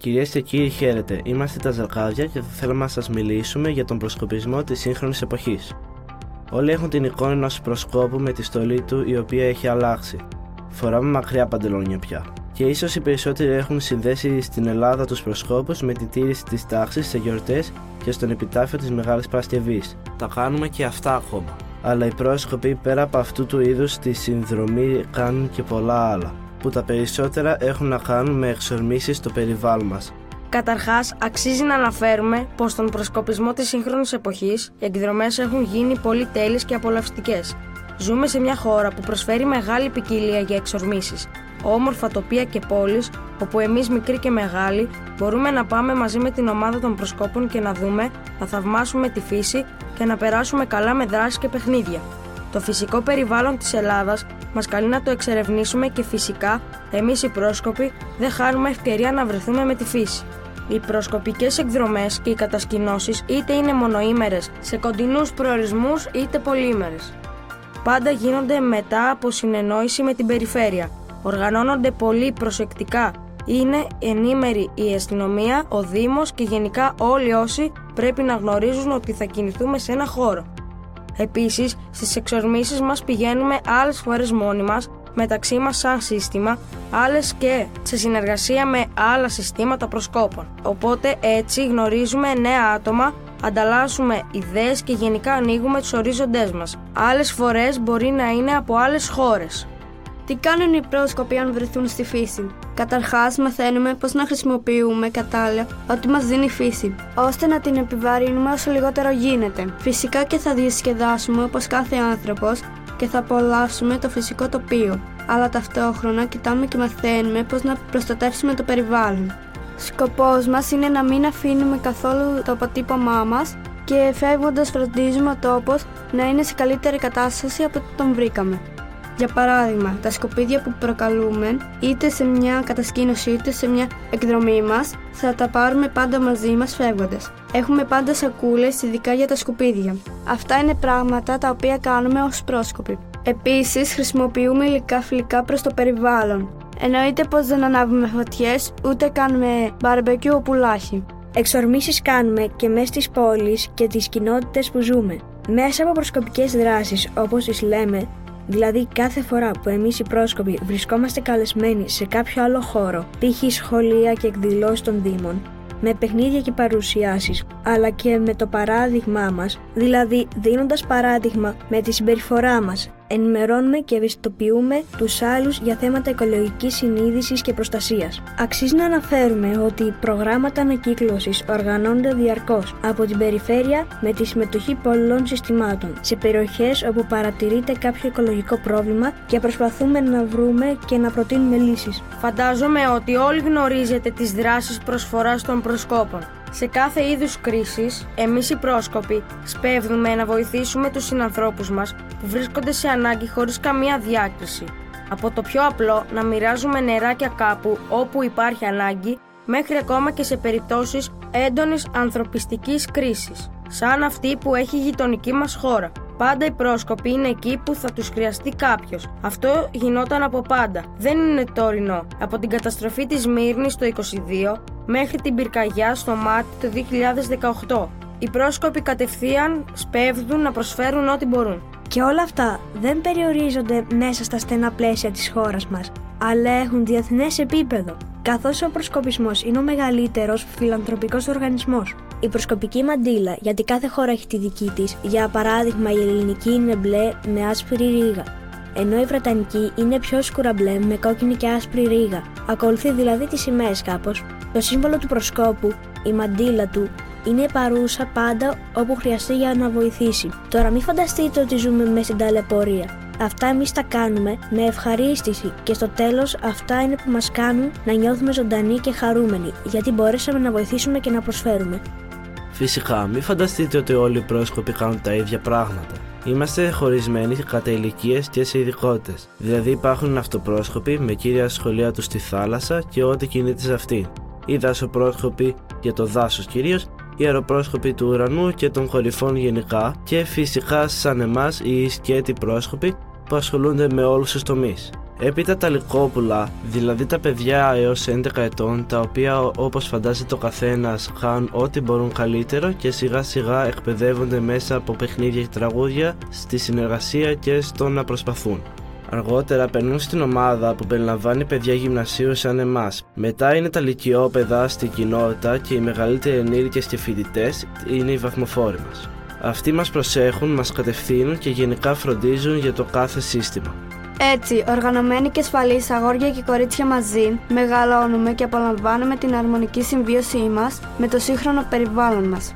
Κυρίες και κύριοι, χαίρετε. Είμαστε τα Ζαρκάδια και θα θέλαμε να σας μιλήσουμε για τον προσκοπισμό της σύγχρονης εποχής. Όλοι έχουν την εικόνα ενός προσκόπου με τη στολή του η οποία έχει αλλάξει. Φοράμε μακριά παντελόνια πια. Και ίσως οι περισσότεροι έχουν συνδέσει στην Ελλάδα τους προσκόπους με τη τήρηση της τάξης σε γιορτές και στον επιτάφιο της Μεγάλης Παρασκευής. Τα κάνουμε και αυτά ακόμα. Αλλά οι πρόσκοποι πέρα από αυτού του είδους τη συνδρομή κάνουν και πολλά άλλα που τα περισσότερα έχουν να κάνουν με εξορμήσεις στο περιβάλλον μας. Καταρχάς, αξίζει να αναφέρουμε πως στον προσκοπισμό της σύγχρονης εποχής οι εκδρομές έχουν γίνει πολύ τέλειες και απολαυστικές. Ζούμε σε μια χώρα που προσφέρει μεγάλη ποικιλία για εξορμήσεις, όμορφα τοπία και πόλεις, όπου εμείς μικροί και μεγάλοι μπορούμε να πάμε μαζί με την ομάδα των προσκόπων και να δούμε, να θαυμάσουμε τη φύση και να περάσουμε καλά με δράσεις και παιχνίδια. Το φυσικό περιβάλλον της Ελλάδας μας καλεί να το εξερευνήσουμε και φυσικά εμείς οι πρόσκοποι δεν χάνουμε ευκαιρία να βρεθούμε με τη φύση. Οι προσκοπικές εκδρομές και οι κατασκηνώσεις είτε είναι μονοήμερες σε κοντινούς προορισμούς είτε πολύήμερες. Πάντα γίνονται μετά από συνεννόηση με την περιφέρεια. Οργανώνονται πολύ προσεκτικά. Είναι ενήμερη η αστυνομία, ο Δήμος και γενικά όλοι όσοι πρέπει να γνωρίζουν ότι θα κινηθούμε σε ένα χώρο. Επίσης, στις εξορμήσεις μας πηγαίνουμε άλλες φορές μόνοι μας, μεταξύ μας σαν σύστημα, άλλες και σε συνεργασία με άλλα συστήματα προσκόπων. Οπότε έτσι γνωρίζουμε νέα άτομα, ανταλλάσσουμε ιδέες και γενικά ανοίγουμε τους ορίζοντές μας. Άλλες φορές μπορεί να είναι από άλλες χώρες. Τι κάνουν οι πρόσκοποι αν βρεθούν στη φύση; Καταρχάς, μαθαίνουμε πώς να χρησιμοποιούμε κατάλληλα ό,τι μας δίνει η φύση, ώστε να την επιβαρύνουμε όσο λιγότερο γίνεται. Φυσικά και θα διασκεδάσουμε όπως κάθε άνθρωπος και θα απολαύσουμε το φυσικό τοπίο, αλλά ταυτόχρονα κοιτάμε και μαθαίνουμε πώς να προστατεύσουμε το περιβάλλον. Σκοπός μας είναι να μην αφήνουμε καθόλου το αποτύπωμά μας και φεύγοντας φροντίζουμε ο τόπος να είναι σε καλύτερη κατάσταση από ό,τι τον βρήκαμε. Για παράδειγμα, τα σκουπίδια που προκαλούμε είτε σε μια κατασκήνωση είτε σε μια εκδρομή μας, θα τα πάρουμε πάντα μαζί μας φεύγοντας. Έχουμε πάντα σακούλες ειδικά για τα σκουπίδια. Αυτά είναι πράγματα τα οποία κάνουμε ως πρόσκοποι. Επίσης, χρησιμοποιούμε υλικά φιλικά προς το περιβάλλον. Εννοείται πως δεν ανάβουμε φωτιές ούτε κάνουμε μπαρμπεκιού ο πουλάχι. Εξορμήσεις κάνουμε και μέσα στις πόλεις και τις κοινότητες που ζούμε. Μέσα από προσκοπικές δράσεις όπως τις λέμε Δηλαδή, κάθε φορά που εμείς οι πρόσκοποι βρισκόμαστε καλεσμένοι σε κάποιο άλλο χώρο, π.χ. σχολεία και εκδηλώσεις των Δήμων, με παιχνίδια και παρουσιάσεις, αλλά και με το παράδειγμά μας, δηλαδή δίνοντας παράδειγμα με τη συμπεριφορά μας, ενημερώνουμε και ευαισθητοποιούμε τους άλλους για θέματα οικολογικής συνείδησης και προστασίας. Αξίζει να αναφέρουμε ότι προγράμματα ανακύκλωσης οργανώνονται διαρκώς από την περιφέρεια με τη συμμετοχή πολλών συστημάτων σε περιοχές όπου παρατηρείται κάποιο οικολογικό πρόβλημα και προσπαθούμε να βρούμε και να προτείνουμε λύσεις. Φαντάζομαι ότι όλοι γνωρίζετε τις δράσεις προσφοράς των προσκόπων. Σε κάθε είδους κρίσης, εμείς οι πρόσκοποι σπέβδουμε να βοηθήσουμε τους συνανθρώπους μας που βρίσκονται σε ανάγκη χωρίς καμία διάκριση. Από το πιο απλό να μοιράζουμε νεράκια κάπου όπου υπάρχει ανάγκη, μέχρι ακόμα και σε περιπτώσεις έντονης ανθρωπιστικής κρίσης, σαν αυτή που έχει η γειτονική μας χώρα. Πάντα οι πρόσκοποι είναι εκεί που θα τους χρειαστεί κάποιος. Αυτό γινόταν από πάντα. Δεν είναι τωρινό. Από την καταστροφή της Μύρνης το 22 μέχρι την πυρκαγιά στο Μάτι το 2018. Οι πρόσκοποι κατευθείαν σπέβδουν να προσφέρουν ό,τι μπορούν. Και όλα αυτά δεν περιορίζονται μέσα στα στενά πλαίσια της χώρας μας, αλλά έχουν διεθνές επίπεδο, καθώς ο προσκοπισμός είναι ο μεγαλύτερος φιλανθρωπικός οργανισμός. Η προσκοπική μαντήλα, γιατί κάθε χώρα έχει τη δική της, για παράδειγμα η ελληνική είναι μπλε με άσπρη ρίγα, ενώ η βρετανική είναι πιο σκούρα μπλε με κόκκινη και άσπρη ρίγα. Ακολουθεί δηλαδή τις σημαίες κάπως. Το σύμβολο του προσκόπου, η μαντήλα του, είναι παρούσα πάντα όπου χρειαστεί για να βοηθήσει. Τώρα μην φανταστείτε ότι ζούμε μέσα στην ταλαιπωρία. Αυτά εμείς τα κάνουμε με ευχαρίστηση και στο τέλος αυτά είναι που μας κάνουν να νιώθουμε ζωντανοί και χαρούμενοι, γιατί μπορέσαμε να βοηθήσουμε και να προσφέρουμε. Φυσικά, μην φανταστείτε ότι όλοι οι πρόσκοποι κάνουν τα ίδια πράγματα. Είμαστε χωρισμένοι κατά ηλικίες και σε ειδικότητες. Δηλαδή υπάρχουν αυτοπρόσκοποι με κύρια σχολεία τους στη θάλασσα και ό,τι κινείται σε αυτή. Οι δασοπρόσκοποι για το δάσος κυρίως οι αεροπρόσκοποι του ουρανού και των κορυφών γενικά και φυσικά σαν εμάς οι σκέτη πρόσκοποι που ασχολούνται με όλους τους τομείς. Έπειτα τα λικόπουλα, δηλαδή τα παιδιά έως 11 ετών, τα οποία όπως φαντάζεται ο καθένας κάνουν ό,τι μπορούν καλύτερο και σιγά σιγά εκπαιδεύονται μέσα από παιχνίδια και τραγούδια στη συνεργασία και στο να προσπαθούν. Αργότερα περνούν στην ομάδα που περιλαμβάνει παιδιά γυμνασίου σαν εμάς. Μετά είναι τα λυκειόπαιδα στην κοινότητα και οι μεγαλύτεροι ενήλικες και φοιτητές είναι οι βαθμοφόροι μας. Αυτοί μας προσέχουν, μας κατευθύνουν και γενικά φροντίζουν για το κάθε σύστημα. Έτσι, οργανωμένοι και ασφαλείς αγόρια και κορίτσια μαζί, μεγαλώνουμε και απολαμβάνουμε την αρμονική συμβίωσή μας με το σύγχρονο περιβάλλον μας.